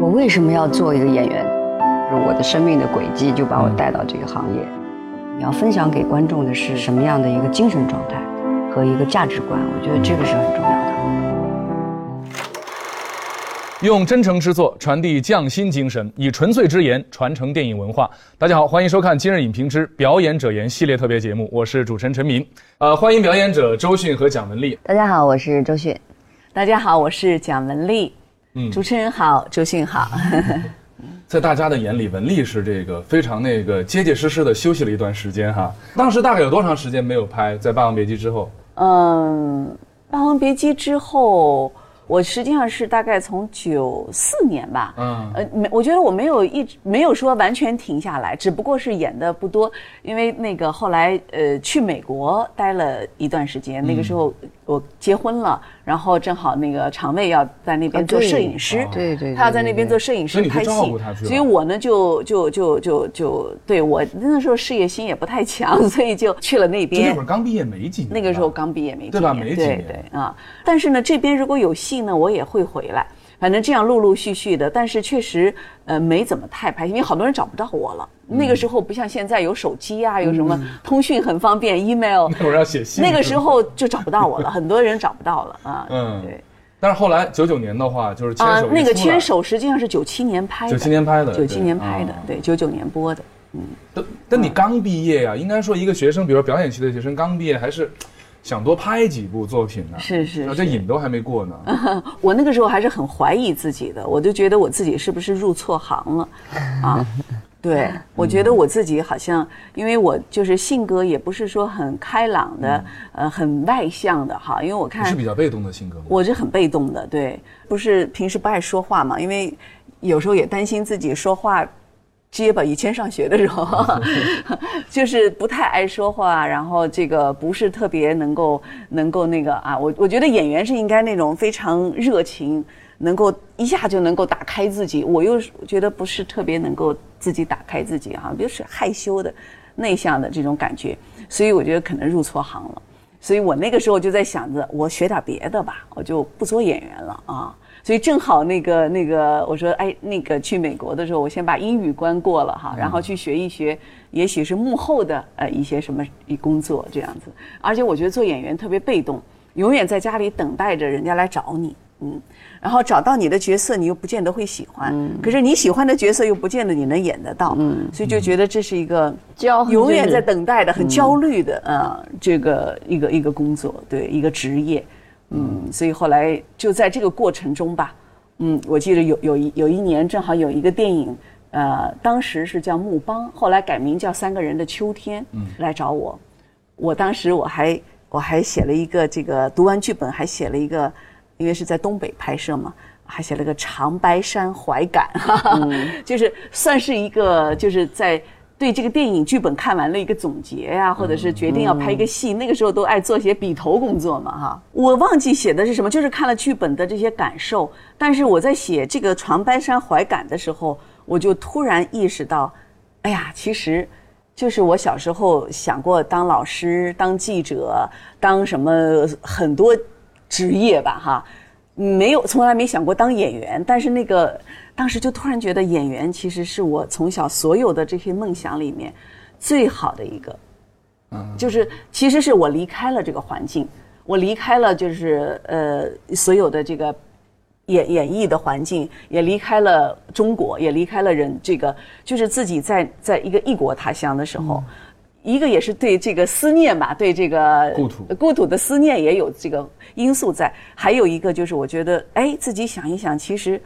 我为什么要做一个演员？就是我的生命的轨迹就把我带到这个行业。你要分享给观众的是什么样的一个精神状态和一个价值观？我觉得这个是很重要的。用真诚之作传递匠心精神，以纯粹之言传承电影文化。大家好，欢迎收看今日影评之表演者言系列特别节目，我是主持人陈明。呃，欢迎表演者周迅和蒋雯丽。大家好，我是周迅。大家好，我是蒋雯丽。嗯，主持人好，周迅好。在大家的眼里，文丽是这个非常那个结结实实的休息了一段时间哈。当时大概有多长时间没有拍？在《霸王别姬》之后？嗯，《霸王别姬》之后。我实际上是大概从九四年吧，嗯，呃，没，我觉得我没有一直没有说完全停下来，只不过是演的不多，因为那个后来呃去美国待了一段时间，那个时候我结婚了，然后正好那个常卫要在那边做摄影师，对对，他要在那边做摄影师拍戏，所以我呢就就就就就对我那时候事业心也不太强，所以就去了那边。那会儿刚毕业没几年，那个时候刚毕业没几年，对吧？没几年，对啊。但是呢，这边如果有戏。呢我也会回来，反正这样陆陆续续的，但是确实，呃，没怎么太拍，因为好多人找不到我了。那个时候不像现在有手机啊，有什么通讯很方便，email。那会儿要写信。那个时候就找不到我了，很多人找不到了啊。嗯，对。但是后来九九年的话，就是牵手。那个牵手实际上是九七年拍的。九七年拍的。九七年拍的，对，九九年播的。嗯。但但你刚毕业呀，应该说一个学生，比如说表演系的学生刚毕业，还是。想多拍几部作品呢？是是，这瘾都还没过呢。我那个时候还是很怀疑自己的，我就觉得我自己是不是入错行了 啊？对，我觉得我自己好像，因为我就是性格也不是说很开朗的，呃，很外向的哈。因为我看是比较被动的性格，我是很被动的，对，不是平时不爱说话嘛，因为有时候也担心自己说话。结巴，以前上学的时候，就是不太爱说话，然后这个不是特别能够能够那个啊，我我觉得演员是应该那种非常热情，能够一下就能够打开自己，我又觉得不是特别能够自己打开自己哈，就是害羞的、内向的这种感觉，所以我觉得可能入错行了，所以我那个时候就在想着，我学点别的吧，我就不做演员了啊。所以正好那个那个，我说哎，那个去美国的时候，我先把英语关过了哈，然后去学一学，也许是幕后的呃一些什么一工作这样子。而且我觉得做演员特别被动，永远在家里等待着人家来找你，嗯，然后找到你的角色，你又不见得会喜欢，可是你喜欢的角色又不见得你能演得到，嗯，所以就觉得这是一个永远在等待的、很焦虑的啊，这个一个一个工作，对，一个职业。嗯，所以后来就在这个过程中吧，嗯，我记得有有一有一年正好有一个电影，呃，当时是叫《木邦》，后来改名叫《三个人的秋天》，嗯，来找我，我当时我还我还写了一个这个读完剧本还写了一个，因为是在东北拍摄嘛，还写了个长白山怀感，就是算是一个就是在。对这个电影剧本看完了一个总结呀，或者是决定要拍一个戏，那个时候都爱做些笔头工作嘛，哈。我忘记写的是什么，就是看了剧本的这些感受。但是我在写这个《长白山怀感》的时候，我就突然意识到，哎呀，其实，就是我小时候想过当老师、当记者、当什么很多职业吧，哈，没有从来没想过当演员。但是那个。当时就突然觉得演员其实是我从小所有的这些梦想里面最好的一个，嗯，就是其实是我离开了这个环境，我离开了就是呃所有的这个演演艺的环境，也离开了中国，也离开了人这个，就是自己在在一个异国他乡的时候，一个也是对这个思念吧，对这个故土故土的思念也有这个因素在，还有一个就是我觉得哎自己想一想，其实。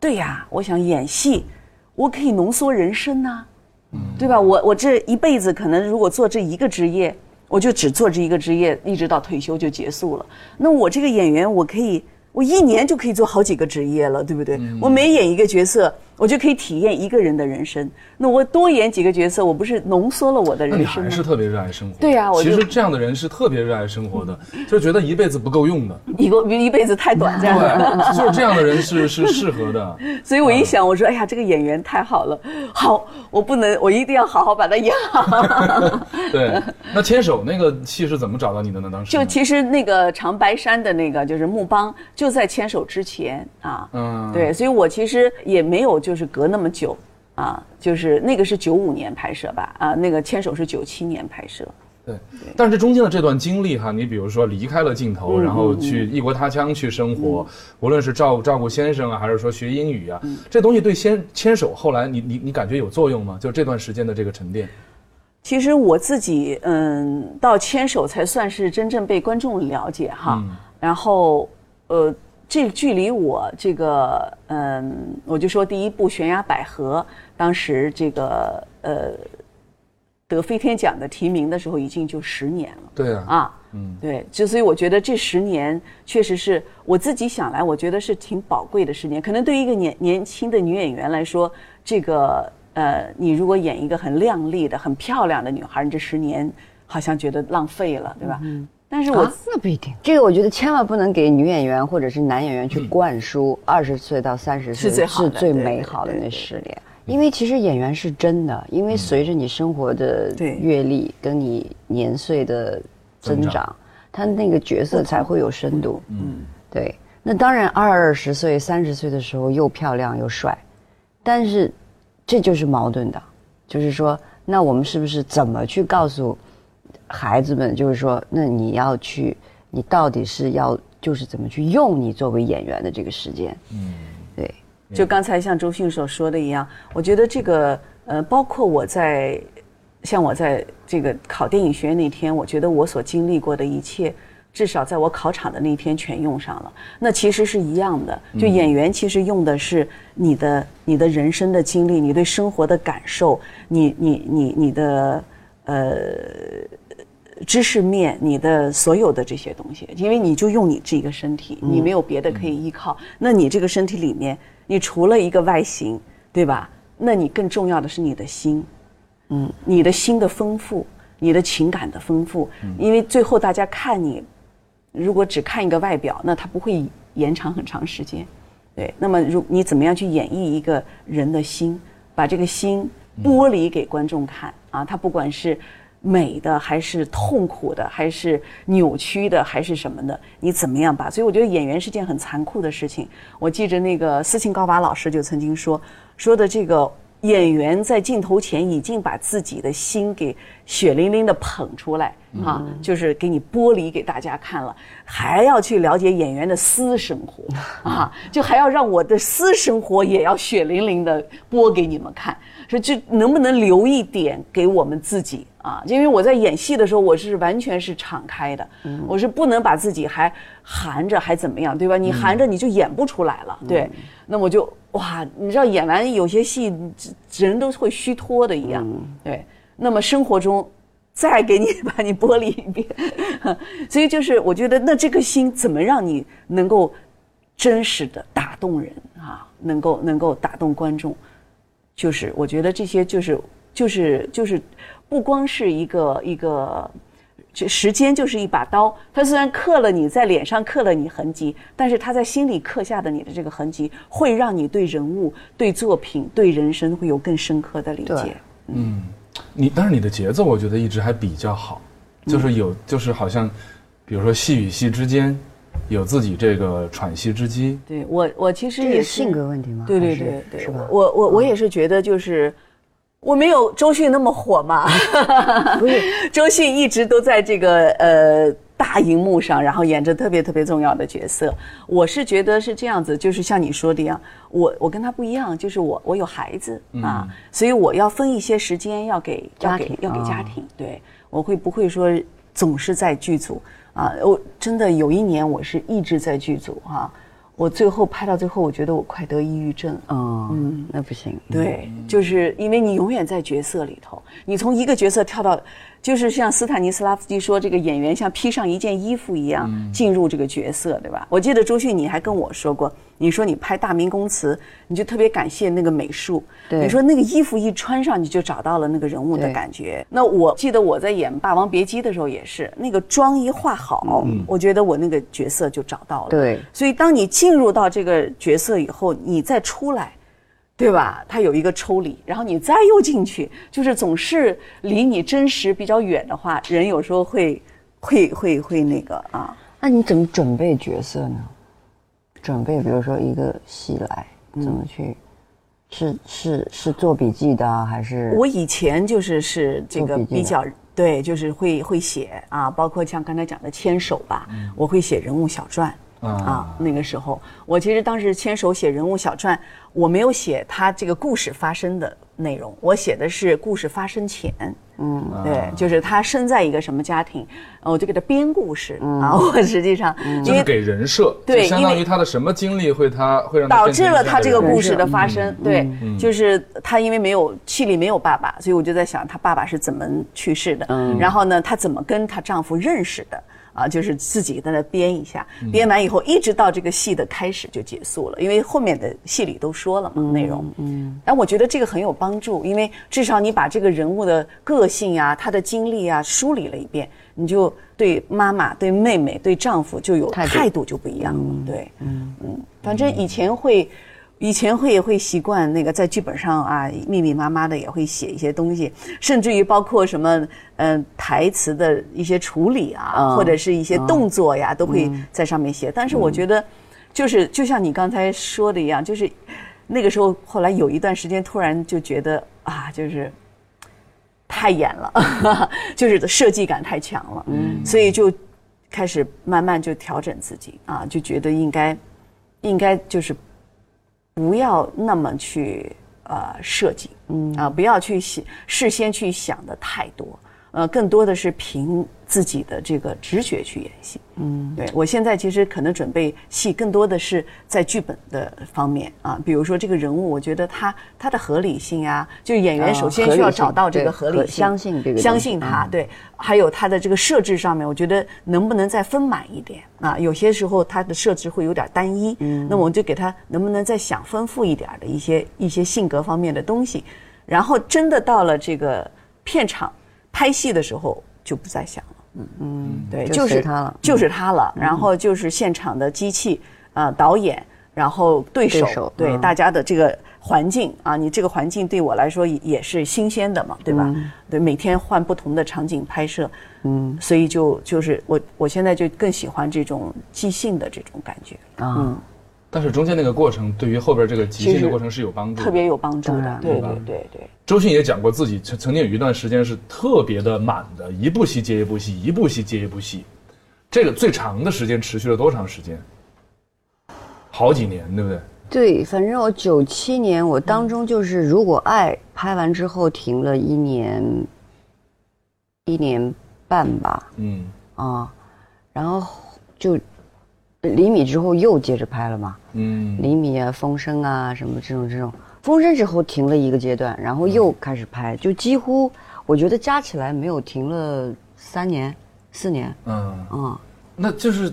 对呀，我想演戏，我可以浓缩人生呐，对吧？我我这一辈子可能如果做这一个职业，我就只做这一个职业，一直到退休就结束了。那我这个演员，我可以，我一年就可以做好几个职业了，对不对？我每演一个角色。我就可以体验一个人的人生。那我多演几个角色，我不是浓缩了我的人生吗？你还是特别热爱生活。对呀，其实这样的人是特别热爱生活的，就觉得一辈子不够用的，一个一辈子太短暂了。就是这样的人是是适合的。所以我一想，我说，哎呀，这个演员太好了，好，我不能，我一定要好好把他演好。对，那牵手那个戏是怎么找到你的呢？当时就其实那个长白山的那个就是木帮，就就在牵手之前啊，嗯，对，所以我其实也没有就是隔那么久啊，就是那个是九五年拍摄吧，啊，那个牵手是九七年拍摄。对，但是这中间的这段经历哈，你比如说离开了镜头，然后去异国他乡去生活，无论是照照顾先生啊，还是说学英语啊，这东西对先牵手后来你你你感觉有作用吗？就这段时间的这个沉淀。其实我自己嗯，到牵手才算是真正被观众了解哈，然后呃，这距离我这个嗯，我就说第一部《悬崖百合》，当时这个呃。得飞天奖的提名的时候，已经就十年了。对啊，啊，嗯，对，就所以我觉得这十年确实是我自己想来，我觉得是挺宝贵的十年。可能对于一个年年轻的女演员来说，这个呃，你如果演一个很靓丽的、很漂亮的女孩，你这十年好像觉得浪费了，对吧？嗯。但是我那不一定，这个我觉得千万不能给女演员或者是男演员去灌输二十岁到三十岁是最美好的那十年。因为其实演员是真的，因为随着你生活的阅历跟你年岁的增长，他那个角色才会有深度。嗯，对。那当然，二十岁、三十岁的时候又漂亮又帅，但是这就是矛盾的，就是说，那我们是不是怎么去告诉孩子们？就是说，那你要去，你到底是要就是怎么去用你作为演员的这个时间？嗯，对。就刚才像周迅所说的一样，我觉得这个呃，包括我在，像我在这个考电影学院那天，我觉得我所经历过的一切，至少在我考场的那天全用上了。那其实是一样的，就演员其实用的是你的你的人生的经历，你对生活的感受，你你你你的呃知识面，你的所有的这些东西，因为你就用你这一个身体，你没有别的可以依靠，那你这个身体里面。你除了一个外形，对吧？那你更重要的是你的心，嗯，你的心的丰富，你的情感的丰富。因为最后大家看你，如果只看一个外表，那他不会延长很长时间。对，那么如你怎么样去演绎一个人的心，把这个心剥离给观众看啊？他不管是。美的还是痛苦的，还是扭曲的，还是什么的？你怎么样吧？所以我觉得演员是件很残酷的事情。我记着那个斯琴高娃老师就曾经说，说的这个演员在镜头前已经把自己的心给血淋淋的捧出来啊，就是给你剥离给大家看了，还要去了解演员的私生活 啊，就还要让我的私生活也要血淋淋的播给你们看。说这能不能留一点给我们自己啊？因为我在演戏的时候，我是完全是敞开的，我是不能把自己还含着，还怎么样，对吧？你含着你就演不出来了，对。那我就哇，你知道演完有些戏，人都会虚脱的一样，对。那么生活中再给你 把你剥离一遍，所以就是我觉得那这个心怎么让你能够真实的打动人啊？能够能够打动观众。就是我觉得这些就是就是就是，不光是一个一个，就时间就是一把刀，它虽然刻了你在脸上刻了你痕迹，但是它在心里刻下的你的这个痕迹，会让你对人物、对作品、对人生会有更深刻的理解。嗯，你但是你的节奏，我觉得一直还比较好，就是有就是好像，比如说戏与戏之间。有自己这个喘息之机。对我，我其实也是性格问题吗？对对对对，是吧？我我我也是觉得，就是我没有周迅那么火嘛。不是，周迅一直都在这个呃大荧幕上，然后演着特别特别重要的角色。我是觉得是这样子，就是像你说的一样，我我跟他不一样，就是我我有孩子啊，所以我要分一些时间要给要给，要给家庭。对，我会不会说总是在剧组？啊，我真的有一年，我是一直在剧组哈，我最后拍到最后，我觉得我快得抑郁症。嗯，那不行。对，就是因为你永远在角色里头，你从一个角色跳到。就是像斯坦尼斯拉夫斯基说，这个演员像披上一件衣服一样进入这个角色，对吧？我记得周迅，你还跟我说过，你说你拍《大明宫词》，你就特别感谢那个美术。你说那个衣服一穿上，你就找到了那个人物的感觉。那我记得我在演《霸王别姬》的时候也是，那个妆一化好，我觉得我那个角色就找到了。对，所以当你进入到这个角色以后，你再出来。对吧？它有一个抽离，然后你再又进去，就是总是离你真实比较远的话，人有时候会，会会会那个啊。那你怎么准备角色呢？准备，比如说一个戏来，怎么去？是是是做笔记的啊，还是我以前就是是这个比较对，就是会会写啊，包括像刚才讲的牵手吧，我会写人物小传。啊，那个时候我其实当时牵手写人物小传，我没有写他这个故事发生的内容，我写的是故事发生前。嗯，对，就是他生在一个什么家庭，呃我就给他编故事啊。我实际上因为就是给人设，对相当因为于他的什么经历会他会让他导致了他这个故事的发生。对，就是他因为没有戏里没有爸爸，所以我就在想他爸爸是怎么去世的，然后呢，他怎么跟她丈夫认识的。啊，就是自己在那编一下，编完以后，一直到这个戏的开始就结束了，因为后面的戏里都说了嘛内容。嗯，但我觉得这个很有帮助，因为至少你把这个人物的个性啊、他的经历啊梳理了一遍，你就对妈妈、对妹妹、对丈夫就有态度态度就不一样了。对，嗯嗯，反正以前会。以前会也会习惯那个在剧本上啊，密密麻麻的也会写一些东西，甚至于包括什么嗯、呃台词的一些处理啊，嗯或者是一些动作呀，都会在上面写。但是我觉得，就是就像你刚才说的一样，就是那个时候后来有一段时间，突然就觉得啊，就是太演了，就是设计感太强了，嗯，所以就开始慢慢就调整自己啊，就觉得应该应该就是不要那么去呃设计，嗯啊，不要去想事先去想的太多，呃，更多的是凭自己的这个直觉去演戏。嗯，对我现在其实可能准备戏更多的是在剧本的方面啊，比如说这个人物，我觉得他他的合理性啊，就是演员啊首先需要找到这个对合合理性，相信这个相信他，对，还有他的这个设置上面，我觉得能不能再丰满一点啊？有些时候他的设置会有点单一，嗯，那么我就给他能不能再想丰富一点的一些一些性格方面的东西，然后真的到了这个片场拍戏的时候就不再想了。嗯嗯，对，就就是他了就是他了。然后就是现场的机器，呃，导演，然后对手，对手对嗯大家的这个环境啊，你这个环境对我来说也也是新鲜的嘛，对吧？对，每天换不同的场景拍摄，嗯，所以就就是我我现在就更喜欢这种即兴的这种感觉，啊？但是中间那个过程对于后边这个即兴的过程是有帮助的，特别有帮助。的对吧对对对。周迅也讲过自己曾曾经有一段时间是特别的满的，一部戏接一部戏，一部戏接一部戏。这个最长的时间持续了多长时间？好几年，对不对？对，反正我九七年我当中就是《如果爱》拍完之后停了一年，一年半吧，嗯，啊，然后就厘米之后又接着拍了嘛，嗯，厘米啊、风声啊什么这种这种，风声之后停了一个阶段，然后又开始拍，就几乎我觉得加起来没有停了三年、四年，嗯，嗯、那就是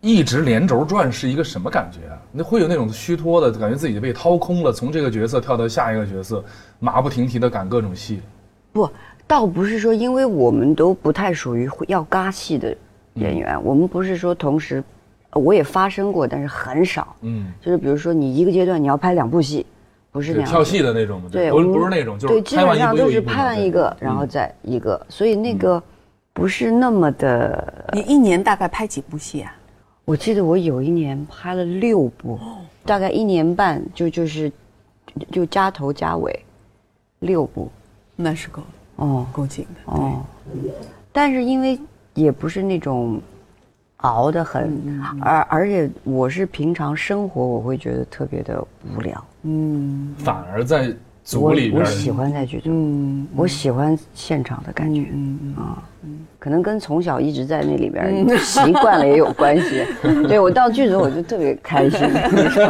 一直连轴转是一个什么感觉啊？那会有那种虚脱的感觉，自己被掏空了，从这个角色跳到下一个角色，马不停蹄的赶各种戏。不，倒不是说，因为我们都不太属于要嘎戏的演员，我们不是说同时，呃我也发生过，但是很少。嗯，就是比如说你一个阶段你要拍两部戏，不是那样。跳戏的那种吗？对，不是我们不是那种，就是对，基本上都是拍完一个，然后再一个，所以那个不是那么的。你一年大概拍几部戏啊？我记得我有一年拍了六部，大概一年半就就是就加头加尾，六部那是够哦够紧的。哦，但是因为也不是那种熬得很，嗯而而且我是平常生活我会觉得特别的无聊，嗯。反而在组里边我喜欢在剧组，嗯我喜欢现场的感觉，嗯啊，可能跟从小一直在那里边习惯了也有关系。对我到剧组我就特别开心，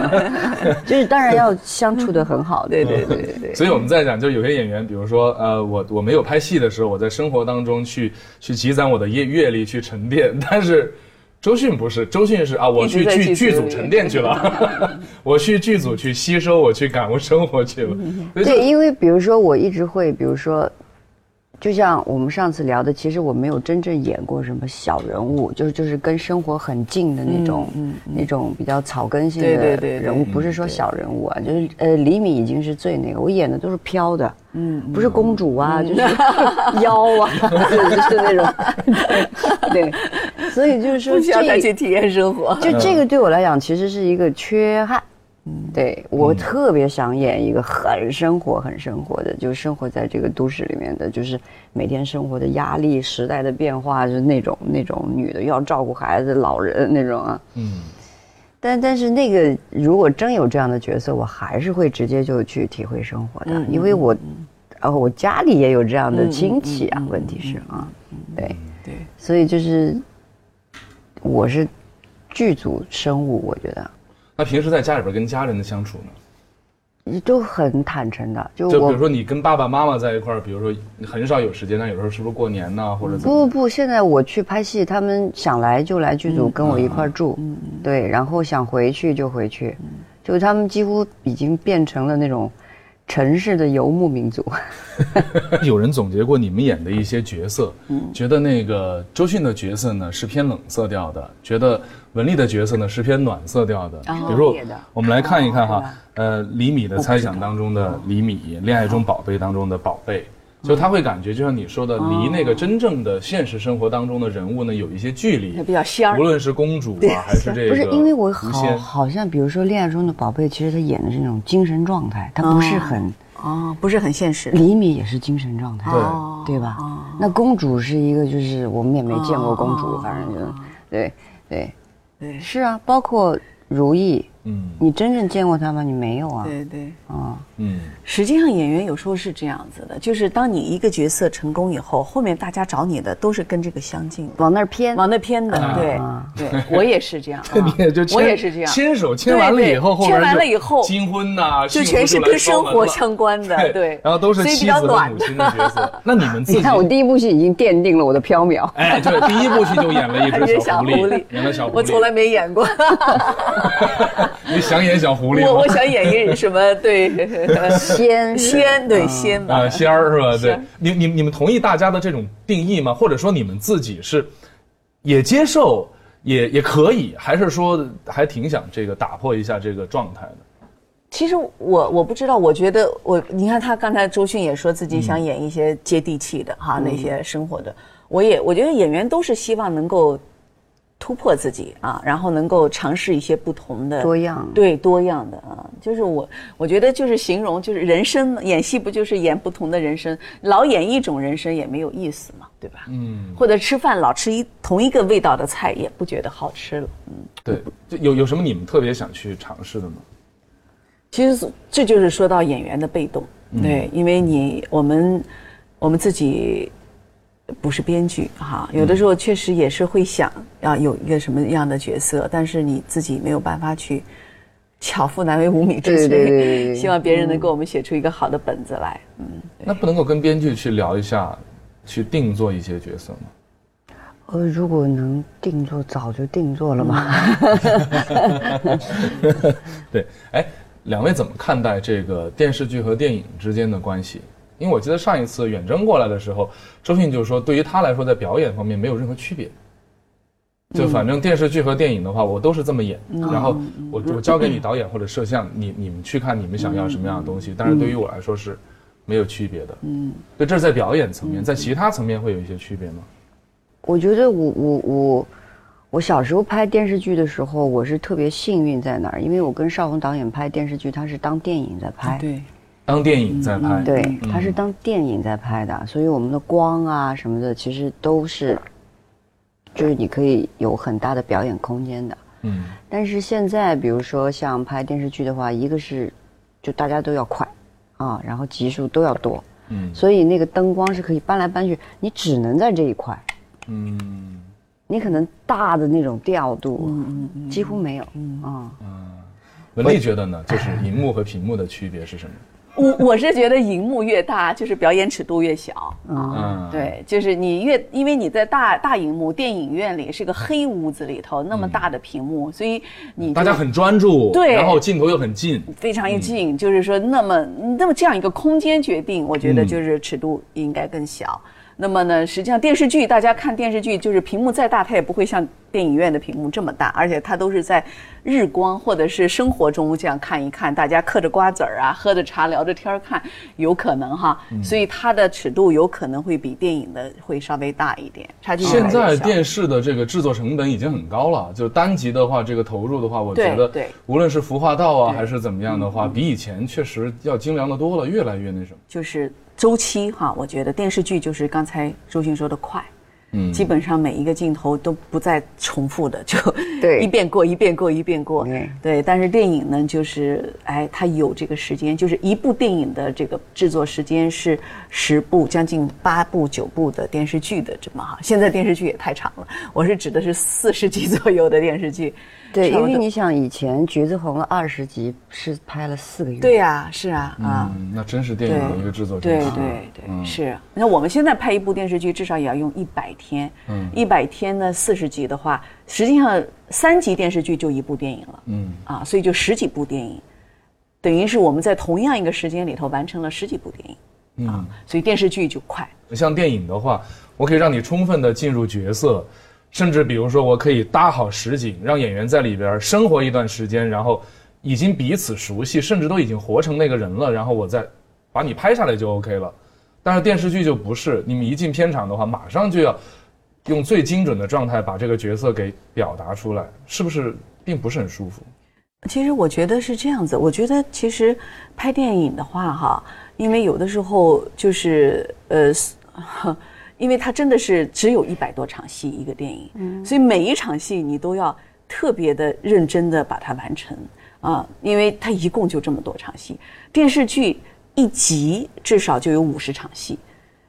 就是当然要相处的很好。对对对对对。所以我们在讲，就有些演员，比如说，呃，我我没有拍戏的时候，我在生活当中去去积攒我的阅阅历，去沉淀。但是周迅不是，周迅是啊，我去剧剧组沉淀去了，我去剧组去吸收，我去感悟生活去了。对，因为比如说我一直会，比如说，就像我们上次聊的，其实我没有真正演过什么小人物，就是就是跟生活很近的那种，那种比较草根性对的对对对人物，不是说小人物啊，就是呃，李敏已经是最那个，我演的都是飘的，嗯，不是公主啊，就是 妖啊，就 是就是那种，对，所以就是说不需要再这去体验生活。就这个对我来讲，其实是一个缺憾。对我特别想演一个很生活、很生活的，就是生活在这个都市里面的，就是每天生活的压力、时代的变化，就是那种那种女的要照顾孩子、老人那种啊。嗯，但但是那个如果真有这样的角色，我还是会直接就去体会生活的，嗯因为我，呃，我家里也有这样的亲戚啊。问题是啊，对，对，所以就是我是剧组生物，我觉得。那平时在家里边跟家人的相处呢？都很坦诚的，就就比如说你跟爸爸妈妈在一块儿，比如说你很少有时间，那有时候是不是过年呐，或者怎么样？不不不，现在我去拍戏，他们想来就来剧组跟我一块儿住，对，然后想回去就回去，就他们几乎已经变成了那种城市的游牧民族。有人总结过你们演的一些角色，嗯觉得那个周迅的角色呢是偏冷色调的，觉得文丽的角色呢是偏暖色调的。哦比如我们来看一看哈哦，呃，李米的猜想当中的李米，恋爱中宝贝当中的宝贝。就他会感觉，就像你说的，离那个真正的现实生活当中的人物呢有一些距离它，比较仙儿无。论是公主啊，还是这个不是因为我好，好像，比如说《恋爱中的宝贝》，其实他演的是那种精神状态，他不是很。哦，不是很现实。李米也是精神状态，对哦对吧？那公主是一个，就是我们也没见过公主，哦反正就，对对对是啊，包括如意，嗯你真正见过他吗？你没有啊。对对，啊，嗯，实际上演员有时候是这样子的，就是当你一个角色成功以后，后面大家找你的都是跟这个相近的，往那儿偏，往那偏的。啊对对，我也是这样，你也就我也是这样，牵手牵完了以后，对对牵完了以后金婚呐，就全是跟生活相关的，对，然后都是所以妻子和比较暖母亲的角色。那你们自己你看我第一部戏已经奠定了我的飘渺。哎，对，第一部戏就演了一只 演小狐狸，演了小狐狸。我从来没演过，你想演小狐狸吗？我 我想演一什么对仙 仙对仙吧啊，，仙儿是吧？对，你你你们同意大家的这种定义吗？或者说你们自己是也接受，也也可以，还是说还挺想这个打破一下这个状态的？其实我我不知道，我觉得我你看他刚才周迅也说自己嗯想演一些接地气的哈、那些生活的，我也我觉得演员都是希望能够突破自己啊，然后能够尝试一些不同的多样对多样的啊，就是我我觉得就是形容就是人生演戏不就是演不同的人生，老演一种人生也没有意思嘛，对吧？嗯，或者吃饭老吃一同一个味道的菜也不觉得好吃了，嗯。对，就有有什么你们特别想去尝试的吗？其实这就是说到演员的被动，对，因为你我们我们自己不是编剧哈，有的时候确实也是会想要有一个什么样的角色，但是你自己没有办法去巧妇难为无米之炊，对对对对对 希望别人能给我们写出一个好的本子来，嗯，那不能够跟编剧去聊一下，去定做一些角色吗？呃，如果能定做，早就定做了嘛。对，哎，两位怎么看待这个电视剧和电影之间的关系？因为我记得上一次远征过来的时候，周迅就说，对于他来说，在表演方面没有任何区别。就反正电视剧和电影的话，我都是这么演，然后我我交给你导演或者摄像，你你们去看你们想要什么样的东西。但是对于我来说是没有区别的。嗯，对，这是在表演层面，在其他层面会有一些区别吗？我觉得我我我我小时候拍电视剧的时候，我是特别幸运在哪儿？因为我跟邵红导演拍电视剧，他是当电影在拍，对，当电影在拍，对，它是当电影在拍的，所以我们的光啊什么的，其实都是，就是你可以有很大的表演空间的。嗯。但是现在，比如说像拍电视剧的话，一个是就大家都要快啊，然后集数都要多，嗯。所以那个灯光是可以搬来搬去，你只能在这一块，嗯。你可能大的那种调度嗯嗯几乎没有嗯。啊。文丽觉得呢，就是荧幕和屏幕的区别是什么？我我是觉得荧幕越大，就是表演尺度越小啊。嗯，对，就是你越因为你在大大荧幕电影院里是个黑屋子里头那么大的屏幕，所以你大家很专注，对然后镜头又很近，非常一近，就是说那么那么这样一个空间决定，我觉得嗯就是尺度应该更小。那么呢，实际上电视剧大家看电视剧，就是屏幕再大，它也不会像电影院的屏幕这么大，而且它都是在日光或者是生活中这样看一看，大家嗑着瓜子儿啊，喝着茶聊着天儿看，有可能哈，所以它的尺度有可能会比电影的会稍微大一点，差距现在电视的这个制作成本已经很高了，就单集的话，这个投入的话，我觉得对。对无论是服化道啊还是怎么样的话，比以前确实要精良的多了，越来越那什么。就是周期哈，我觉得电视剧就是刚才周迅说的快，嗯基本上每一个镜头都不再重复的，就对一遍过一遍过一遍过，对对。但是电影呢，就是哎，它有这个时间，就是一部电影的这个制作时间是十部将近八部九部的电视剧的这么哈。现在电视剧也太长了，我是指的是四十集左右的电视剧，对，因为你想以前《橘子红了》二十集是拍了四个月，对呀、是啊啊。嗯，那真是电影的一个制作对周期对对，嗯是。那我们现在拍一部电视剧，至少也要用一百天。嗯一百天呢，四十集的话，实际上三集电视剧就一部电影了。嗯，啊，所以就十几部电影，等于是我们在同样一个时间里头完成了十几部电影。嗯啊，所以电视剧就快。像电影的话，我可以让你充分的进入角色，甚至比如说我可以搭好实景，让演员在里边生活一段时间，然后已经彼此熟悉，甚至都已经活成那个人了，然后我再把你拍下来就 OK 了。但是电视剧就不是，你们一进片场的话，马上就要用最精准的状态把这个角色给表达出来，是不是并不是很舒服？其实我觉得是这样子，我觉得其实拍电影的话，哈，因为有的时候就是呃，呵因为它真的是只有一百多场戏一个电影，所以每一场戏你都要特别的认真的把它完成啊，因为它一共就这么多场戏，电视剧一集至少就有五十场戏。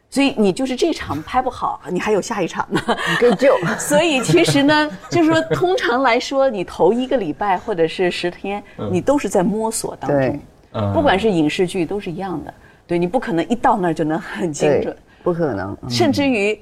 所以你就是这场拍不好，你还有下一场呢。你可以救。所以其实呢，就是说，通常来说，你头一个礼拜或者是十天，你都是在摸索当中。嗯不管是影视剧都是一样的，对你不可能一到那儿就能很精准，，不可能。嗯甚至于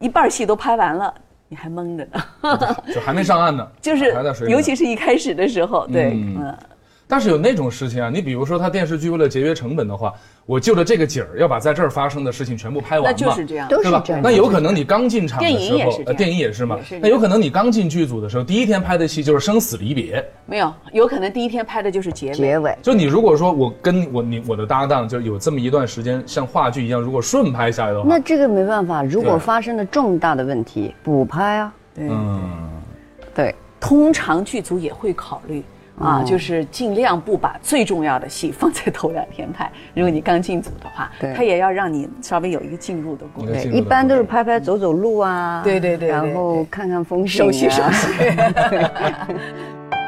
一半戏都拍完了，你还蒙着呢。就还没上岸呢，就是还在水里尤其是一开始的时候，对，嗯嗯，但是有那种事情啊，你比如说他电视剧为了节约成本的话，我就着这个景儿要把在这儿发生的事情全部拍完嘛，那就是这样。都是对吧这样？那有可能你刚进场的时候，电影也是这样呃电影也是嘛也是那有可能你刚进剧组的时候，第一天拍的戏就是生死离别。没有，有可能第一天拍的就是结尾。结尾。就你如果说我跟我你我的搭档就有这么一段时间像话剧一样，如果顺拍下来的话，那这个没办法，如果发生了重大的问题，补拍啊。对，嗯，对，通常剧组也会考虑啊，哦就是尽量不把最重要的戏放在头两天拍。如果你刚进组的话，对他也要让你稍微有一个进入的过程。对，一般都是拍拍走走路啊，对对对对然后看看风景、啊，熟悉熟悉。